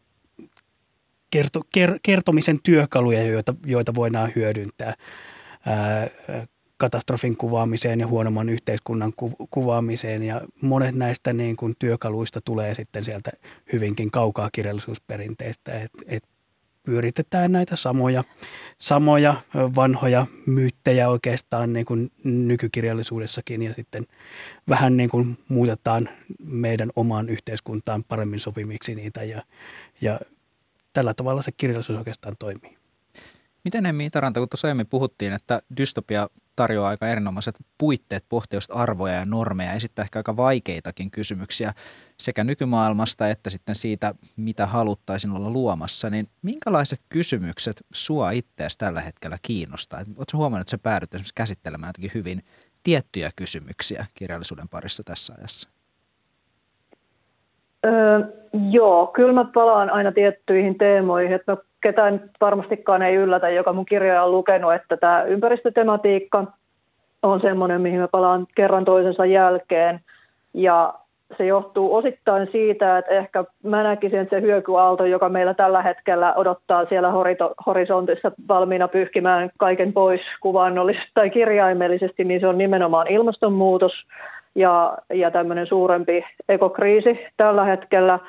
kerto, ker, kertomisen työkaluja, joita, joita voidaan hyödyntää ää, katastrofin kuvaamiseen ja huonomman yhteiskunnan ku, kuvaamiseen. Ja monet näistä niin kuin työkaluista tulee sitten sieltä hyvinkin kaukaa kirjallisuusperinteistä. Et, et pyöritetään näitä samoja, samoja vanhoja myyttejä oikeastaan niin kuin nykykirjallisuudessakin ja sitten vähän niin kuin muutetaan meidän omaan yhteiskuntaan paremmin sopimiksi niitä ja, ja tällä tavalla se kirjallisuus oikeastaan toimii. Miten Emmi Itaranta, kun tuossa aiemmin puhuttiin, että dystopia tarjoaa aika erinomaiset puitteet pohtia arvoja ja normeja ja esittää ehkä aika vaikeitakin kysymyksiä sekä nykymaailmasta että sitten siitä, mitä haluttaisiin olla luomassa, niin minkälaiset kysymykset sua itseäsi tällä hetkellä kiinnostaa? Oletko huomannut, että sä päädyt esimerkiksi käsittelemään jotenkin hyvin tiettyjä kysymyksiä kirjallisuuden parissa tässä ajassa? Öö, joo, kyllä mä palaan aina tiettyihin teemoihin, että mä ketään varmastikaan ei yllätä, joka mun kirjoja on lukenut, että tämä ympäristötematiikka on semmoinen, mihin mä palaan kerran toisensa jälkeen. Ja se johtuu osittain siitä, että ehkä mä näkisin, että se hyökyaalto, joka meillä tällä hetkellä odottaa siellä horisontissa valmiina pyyhkimään kaiken pois kuvannollisesti tai kirjaimellisesti, niin se on nimenomaan ilmastonmuutos ja, ja tämmöinen suurempi ekokriisi tällä hetkellä –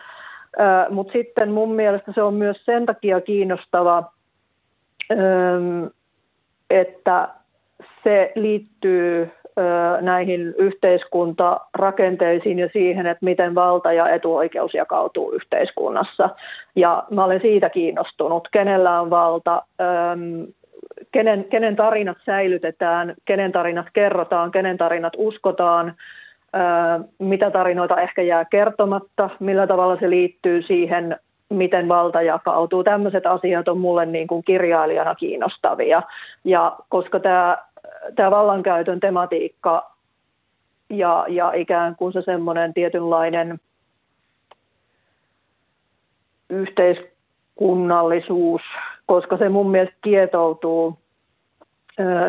mutta sitten mun mielestä se on myös sen takia kiinnostava, että se liittyy näihin yhteiskuntarakenteisiin ja siihen, että miten valta ja etuoikeus jakautuu yhteiskunnassa. Ja mä olen siitä kiinnostunut, kenellä on valta, kenen, kenen tarinat säilytetään, kenen tarinat kerrotaan, kenen tarinat uskotaan, mitä tarinoita ehkä jää kertomatta, millä tavalla se liittyy siihen, miten valta jakautuu. Tämmöiset asiat on mulle niin kuin kirjailijana kiinnostavia. Ja koska tämä, tämä vallankäytön tematiikka ja, ja ikään kuin se semmoinen tietynlainen yhteiskunnallisuus, koska se mun mielestä kietoutuu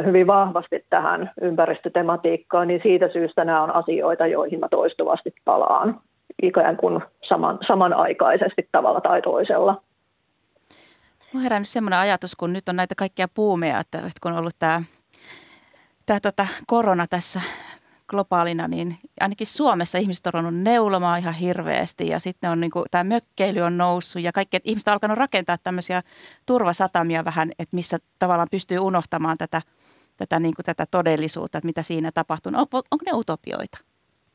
hyvin vahvasti tähän ympäristötematiikkaan, niin siitä syystä nämä on asioita, joihin mä toistuvasti palaan ikään kuin saman, samanaikaisesti tavalla tai toisella. Mä herännyt semmoinen ajatus, kun nyt on näitä kaikkia puumeja, että kun on ollut tämä, tämä tota, korona tässä globaalina, niin ainakin Suomessa ihmiset on ruvennut neulomaan ihan hirveästi ja sitten on niin kuin, tämä mökkeily on noussut ja kaikki, että ihmiset on alkanut rakentaa tämmöisiä turvasatamia vähän, että missä tavallaan pystyy unohtamaan tätä, tätä, niin kuin tätä todellisuutta, että mitä siinä tapahtuu. On, onko ne utopioita?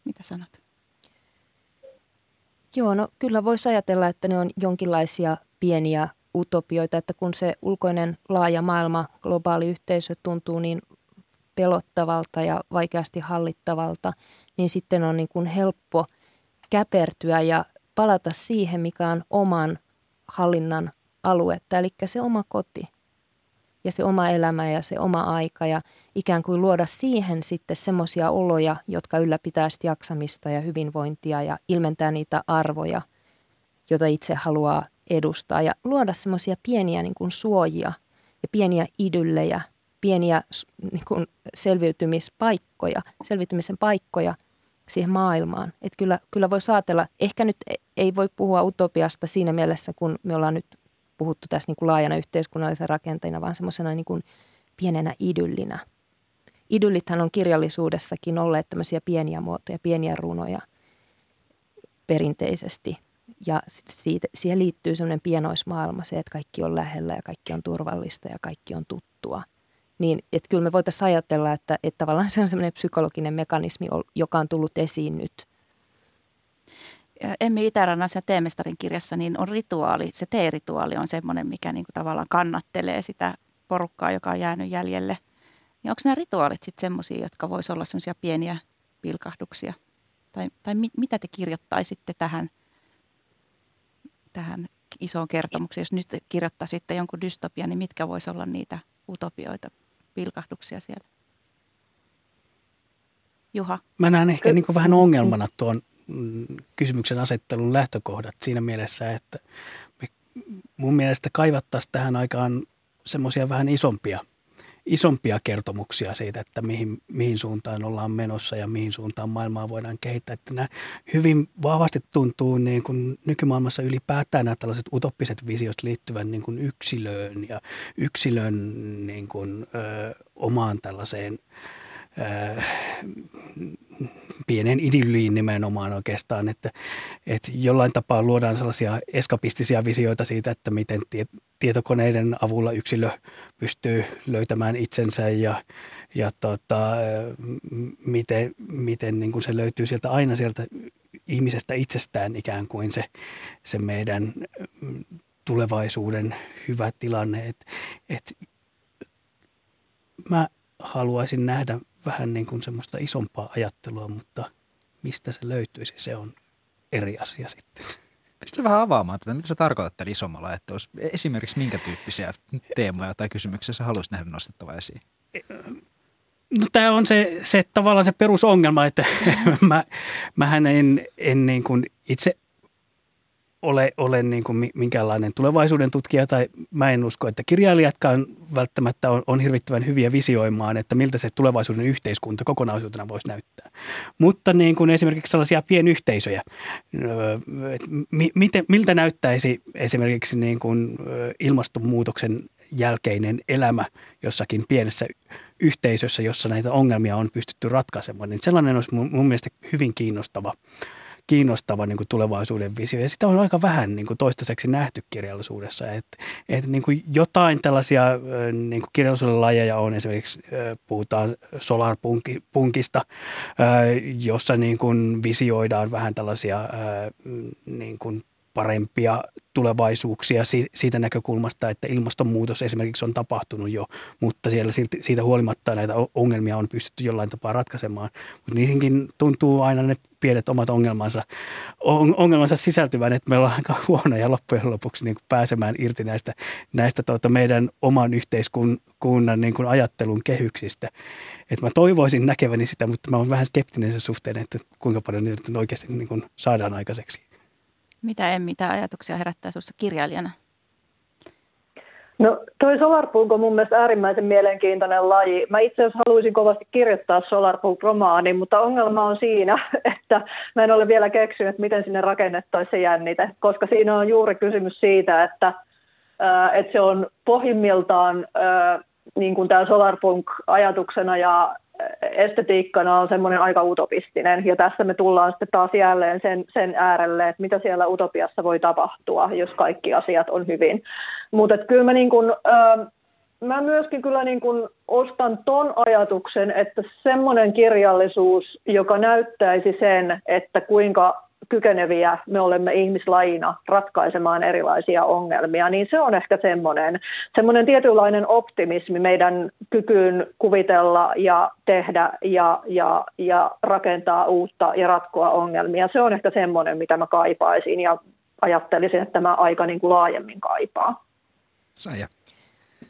Mitä sanot? Joo, no kyllä voisi ajatella, että ne on jonkinlaisia pieniä utopioita, että kun se ulkoinen laaja maailma, globaali yhteisö tuntuu niin pelottavalta ja vaikeasti hallittavalta, niin sitten on niin kuin helppo käpertyä ja palata siihen, mikä on oman hallinnan aluetta, eli se oma koti ja se oma elämä ja se oma aika ja ikään kuin luoda siihen sitten semmoisia oloja, jotka ylläpitää sitten jaksamista ja hyvinvointia ja ilmentää niitä arvoja, joita itse haluaa edustaa. Ja luoda semmoisia pieniä niin kuin suojia ja pieniä idyllejä pieniä niin kuin selviytymispaikkoja, selviytymisen paikkoja siihen maailmaan. Että kyllä, kyllä voi saatella, ehkä nyt e, ei voi puhua utopiasta siinä mielessä, kun me ollaan nyt puhuttu tässä niin kuin laajana yhteiskunnallisena rakenteina, vaan semmoisena niin kuin pienenä idyllinä. Idyllithän on kirjallisuudessakin olleet tämmöisiä pieniä muotoja, pieniä runoja perinteisesti. Ja siitä, siihen liittyy semmoinen pienoismaailma, se, että kaikki on lähellä ja kaikki on turvallista ja kaikki on tuttua. Niin, että kyllä me voitaisiin ajatella, että, että tavallaan se on semmoinen psykologinen mekanismi, joka on tullut esiin nyt – Emmi Itärannassa ja Teemestarin kirjassa niin on rituaali, se teerituaali on semmoinen, mikä niin kuin tavallaan kannattelee sitä porukkaa, joka on jäänyt jäljelle. Niin onko nämä rituaalit sitten semmoisia, jotka voisivat olla semmoisia pieniä pilkahduksia? Tai, tai mi, mitä te kirjoittaisitte tähän, tähän isoon kertomukseen? Jos nyt kirjoittaisitte jonkun dystopian, niin mitkä voisi olla niitä utopioita, pilkahduksia siellä? Juha? Mä näen ehkä niin vähän ongelmana tuon kysymyksen asettelun lähtökohdat siinä mielessä, että me mun mielestä kaivattaisiin tähän aikaan semmoisia vähän isompia, isompia kertomuksia siitä, että mihin, mihin suuntaan ollaan menossa ja mihin suuntaan maailmaa voidaan kehittää. Että nämä hyvin vahvasti tuntuu niin kuin nykymaailmassa ylipäätään nämä tällaiset utoppiset visiot liittyvän niin kuin yksilöön ja yksilön niin kuin, ö, omaan tällaiseen – pienen idylliin nimenomaan oikeastaan, että, että jollain tapaa luodaan sellaisia eskapistisia visioita siitä, että miten tietokoneiden avulla yksilö pystyy löytämään itsensä ja, ja tota, miten, miten niin kuin se löytyy sieltä aina sieltä ihmisestä itsestään ikään kuin se, se meidän tulevaisuuden hyvä tilanne. Et, et, mä haluaisin nähdä vähän niin kuin semmoista isompaa ajattelua, mutta mistä se löytyisi, se on eri asia sitten. Pystytkö vähän avaamaan tätä, mitä sä tarkoitat tällä isommalla ajattelussa? Esimerkiksi minkä tyyppisiä teemoja tai kysymyksiä sä haluaisit nähdä nostettava esiin? No tämä on se, se tavallaan se perusongelma, että mä, mähän en, en niin kuin itse ole, ole niin kuin minkäänlainen tulevaisuuden tutkija tai mä en usko, että kirjailijatkaan välttämättä on, on hirvittävän hyviä visioimaan, että miltä se tulevaisuuden yhteiskunta kokonaisuutena voisi näyttää. Mutta niin kuin esimerkiksi sellaisia pienyhteisöjä, miten, miltä näyttäisi esimerkiksi niin kuin ilmastonmuutoksen jälkeinen elämä jossakin pienessä yhteisössä, jossa näitä ongelmia on pystytty ratkaisemaan, niin sellainen olisi mun, mun mielestä hyvin kiinnostava kiinnostava niin kuin tulevaisuuden visio. Ja sitä on aika vähän niin kuin toistaiseksi nähty kirjallisuudessa. Että et, niin kuin jotain tällaisia niin kuin kirjallisuuden lajeja on esimerkiksi, puhutaan solarpunkista, jossa niin kuin visioidaan vähän tällaisia niin kuin parempia tulevaisuuksia siitä näkökulmasta, että ilmastonmuutos esimerkiksi on tapahtunut jo, mutta siellä siitä huolimatta näitä ongelmia on pystytty jollain tapaa ratkaisemaan. Mutta niihinkin tuntuu aina ne pienet omat ongelmansa, ongelmansa sisältyvän, että me ollaan aika huonoja loppujen lopuksi niin pääsemään irti näistä, näistä tuota meidän oman yhteiskunnan niin kuin ajattelun kehyksistä. Et mä toivoisin näkeväni sitä, mutta mä olen vähän skeptinen sen suhteen, että kuinka paljon niitä oikeasti niin kuin saadaan aikaiseksi. Mitä en, mitä ajatuksia herättää sinussa kirjailijana? No toi Solarpunk on mun mielestä äärimmäisen mielenkiintoinen laji. Mä itse asiassa haluaisin kovasti kirjoittaa Solarpunk-romaanin, mutta ongelma on siinä, että mä en ole vielä keksinyt, miten sinne rakennettaisiin se jännite, koska siinä on juuri kysymys siitä, että, että se on pohjimmiltaan niin kuin tämä Solarpunk ajatuksena ja estetiikkana on semmoinen aika utopistinen. Ja tässä me tullaan sitten taas jälleen sen, sen äärelle, että mitä siellä utopiassa voi tapahtua, jos kaikki asiat on hyvin. Mutta kyllä mä, niin kun, ö, mä myöskin kyllä niin kun ostan ton ajatuksen, että semmoinen kirjallisuus, joka näyttäisi sen, että kuinka kykeneviä me olemme ihmislajina ratkaisemaan erilaisia ongelmia, niin se on ehkä semmoinen, semmoinen tietynlainen optimismi meidän kykyyn kuvitella ja tehdä ja, ja, ja rakentaa uutta ja ratkoa ongelmia. Se on ehkä semmoinen, mitä mä kaipaisin ja ajattelisin, että tämä aika niin kuin laajemmin kaipaa. Saja.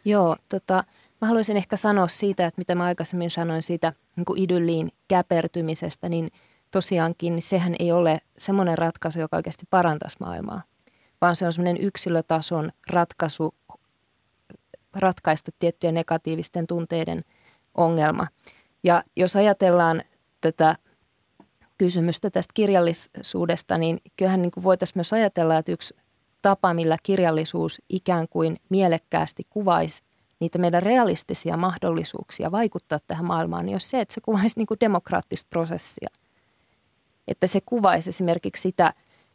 Joo, tota, mä haluaisin ehkä sanoa siitä, että mitä mä aikaisemmin sanoin siitä niin kuin idylliin käpertymisestä, niin – tosiaankin niin sehän ei ole semmoinen ratkaisu, joka oikeasti parantaisi maailmaa, vaan se on semmoinen yksilötason ratkaisu ratkaista tiettyjen negatiivisten tunteiden ongelma. Ja jos ajatellaan tätä kysymystä tästä kirjallisuudesta, niin kyllähän niin kuin voitaisiin myös ajatella, että yksi tapa, millä kirjallisuus ikään kuin mielekkäästi kuvaisi niitä meidän realistisia mahdollisuuksia vaikuttaa tähän maailmaan, niin jos se, että se kuvaisi niin kuin demokraattista prosessia. Että se kuvaisi esimerkiksi sitä,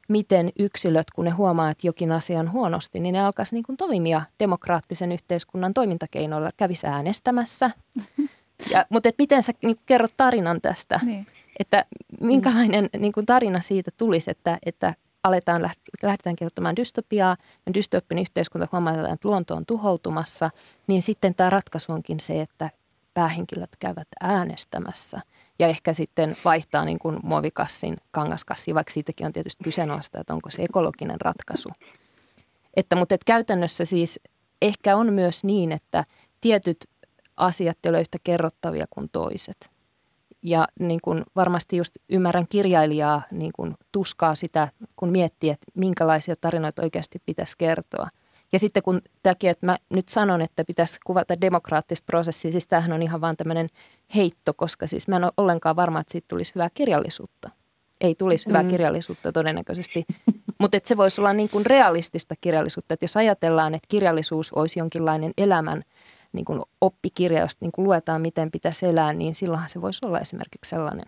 miten yksilöt, kun ne huomaa, että jokin asia on huonosti, niin ne alkaisi niin kuin toimia demokraattisen yhteiskunnan toimintakeinoilla, kävisi äänestämässä. Ja, mutta et miten sä niin kerrot tarinan tästä? Niin. Että minkälainen niin kuin tarina siitä tulisi, että, että aletaan, lähdetään kirjoittamaan dystopiaa ja dystopinen yhteiskunta huomataan, että luonto on tuhoutumassa, niin sitten tämä ratkaisu onkin se, että päähenkilöt käyvät äänestämässä ja ehkä sitten vaihtaa niin kuin muovikassin kangaskassiin, vaikka siitäkin on tietysti kyseenalaista, että onko se ekologinen ratkaisu. Että, mutta että käytännössä siis ehkä on myös niin, että tietyt asiat ei ole yhtä kerrottavia kuin toiset. Ja niin kuin varmasti just ymmärrän kirjailijaa niin kuin tuskaa sitä, kun miettii, että minkälaisia tarinoita oikeasti pitäisi kertoa. Ja sitten kun tämäkin, että mä nyt sanon, että pitäisi kuvata demokraattista prosessia, siis tämähän on ihan vaan tämmöinen heitto, koska siis mä en ole ollenkaan varma, että siitä tulisi hyvää kirjallisuutta. Ei tulisi hyvää mm. kirjallisuutta todennäköisesti, mutta se voisi olla niin kuin realistista kirjallisuutta. Että jos ajatellaan, että kirjallisuus olisi jonkinlainen elämän – niin kuin oppikirja, josta niin kuin luetaan, miten pitäisi elää, niin silloinhan se voisi olla esimerkiksi sellainen.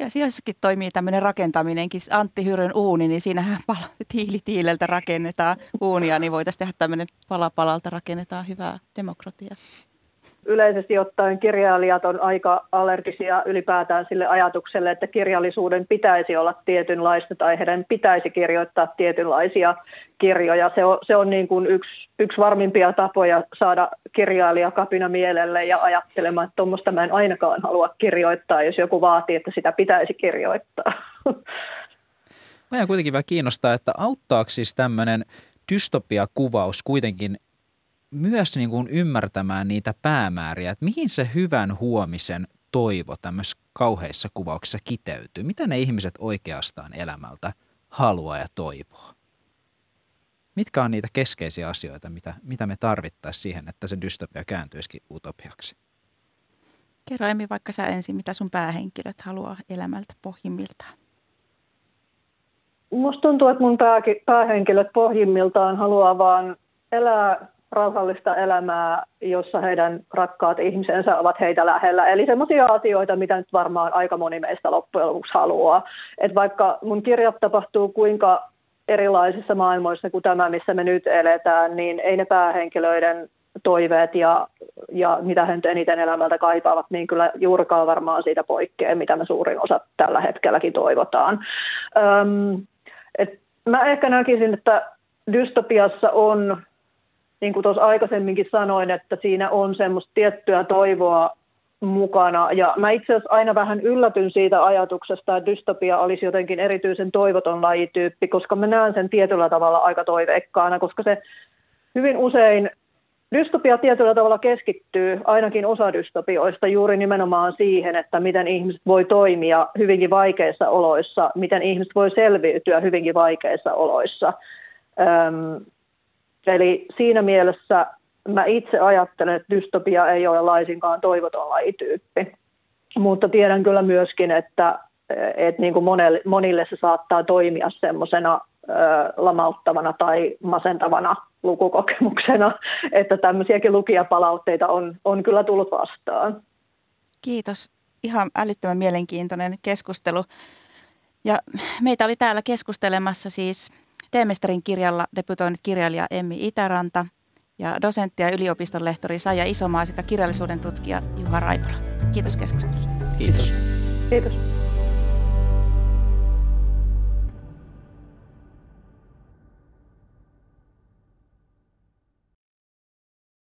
Ja sijoissakin toimii tämmöinen rakentaminenkin. Antti Hyrön uuni, niin siinähän pala, tiili tiileltä rakennetaan uunia, niin voitaisiin tehdä tämmöinen pala palalta rakennetaan hyvää demokratiaa yleisesti ottaen kirjailijat on aika allergisia ylipäätään sille ajatukselle, että kirjallisuuden pitäisi olla tietynlaista tai heidän pitäisi kirjoittaa tietynlaisia kirjoja. Se on, se on niin kuin yksi, yksi varmimpia tapoja saada kirjailija kapina mielelle ja ajattelemaan, että tuommoista mä en ainakaan halua kirjoittaa, jos joku vaatii, että sitä pitäisi kirjoittaa. Mä kuitenkin vähän kiinnostaa, että auttaako siis tämmöinen dystopia-kuvaus kuitenkin myös niin kuin ymmärtämään niitä päämääriä, että mihin se hyvän huomisen toivo tämmöisissä kauheissa kuvauksissa kiteytyy. Mitä ne ihmiset oikeastaan elämältä haluaa ja toivoo? Mitkä on niitä keskeisiä asioita, mitä, mitä me tarvittaisiin siihen, että se dystopia kääntyisikin utopiaksi? Kerro Emi vaikka sä ensin, mitä sun päähenkilöt haluaa elämältä pohjimmiltaan. Musta tuntuu, että mun päähenkilöt pohjimmiltaan haluaa vaan elää rauhallista elämää, jossa heidän rakkaat ihmisensä ovat heitä lähellä. Eli semmoisia asioita, mitä nyt varmaan aika moni meistä loppujen lopuksi haluaa. Et vaikka mun kirjat tapahtuu kuinka erilaisissa maailmoissa kuin tämä, missä me nyt eletään, niin ei ne päähenkilöiden toiveet ja, ja mitä he eniten elämältä kaipaavat, niin kyllä juurikaan varmaan siitä poikkeaa, mitä me suurin osa tällä hetkelläkin toivotaan. Öm, et mä ehkä näkisin, että dystopiassa on niin kuin tuossa aikaisemminkin sanoin, että siinä on semmoista tiettyä toivoa mukana. Ja mä itse asiassa aina vähän yllätyn siitä ajatuksesta, että dystopia olisi jotenkin erityisen toivoton lajityyppi, koska mä näen sen tietyllä tavalla aika toiveikkaana, koska se hyvin usein Dystopia tietyllä tavalla keskittyy ainakin osa dystopioista juuri nimenomaan siihen, että miten ihmiset voi toimia hyvinkin vaikeissa oloissa, miten ihmiset voi selviytyä hyvinkin vaikeissa oloissa. Eli siinä mielessä mä itse ajattelen, että dystopia ei ole laisinkaan toivoton lajityyppi. Mutta tiedän kyllä myöskin, että, että niin kuin monelle, monille se saattaa toimia semmoisena lamauttavana tai masentavana lukukokemuksena, että tämmöisiäkin lukijapalautteita on, on kyllä tullut vastaan. Kiitos. Ihan älyttömän mielenkiintoinen keskustelu. Ja meitä oli täällä keskustelemassa siis Teemestarin kirjalla debutoinut kirjailija Emmi Itäranta ja dosentti ja yliopiston lehtori Saija Isomaa sekä kirjallisuuden tutkija Juha Raipola. Kiitos keskustelusta. Kiitos. Kiitos.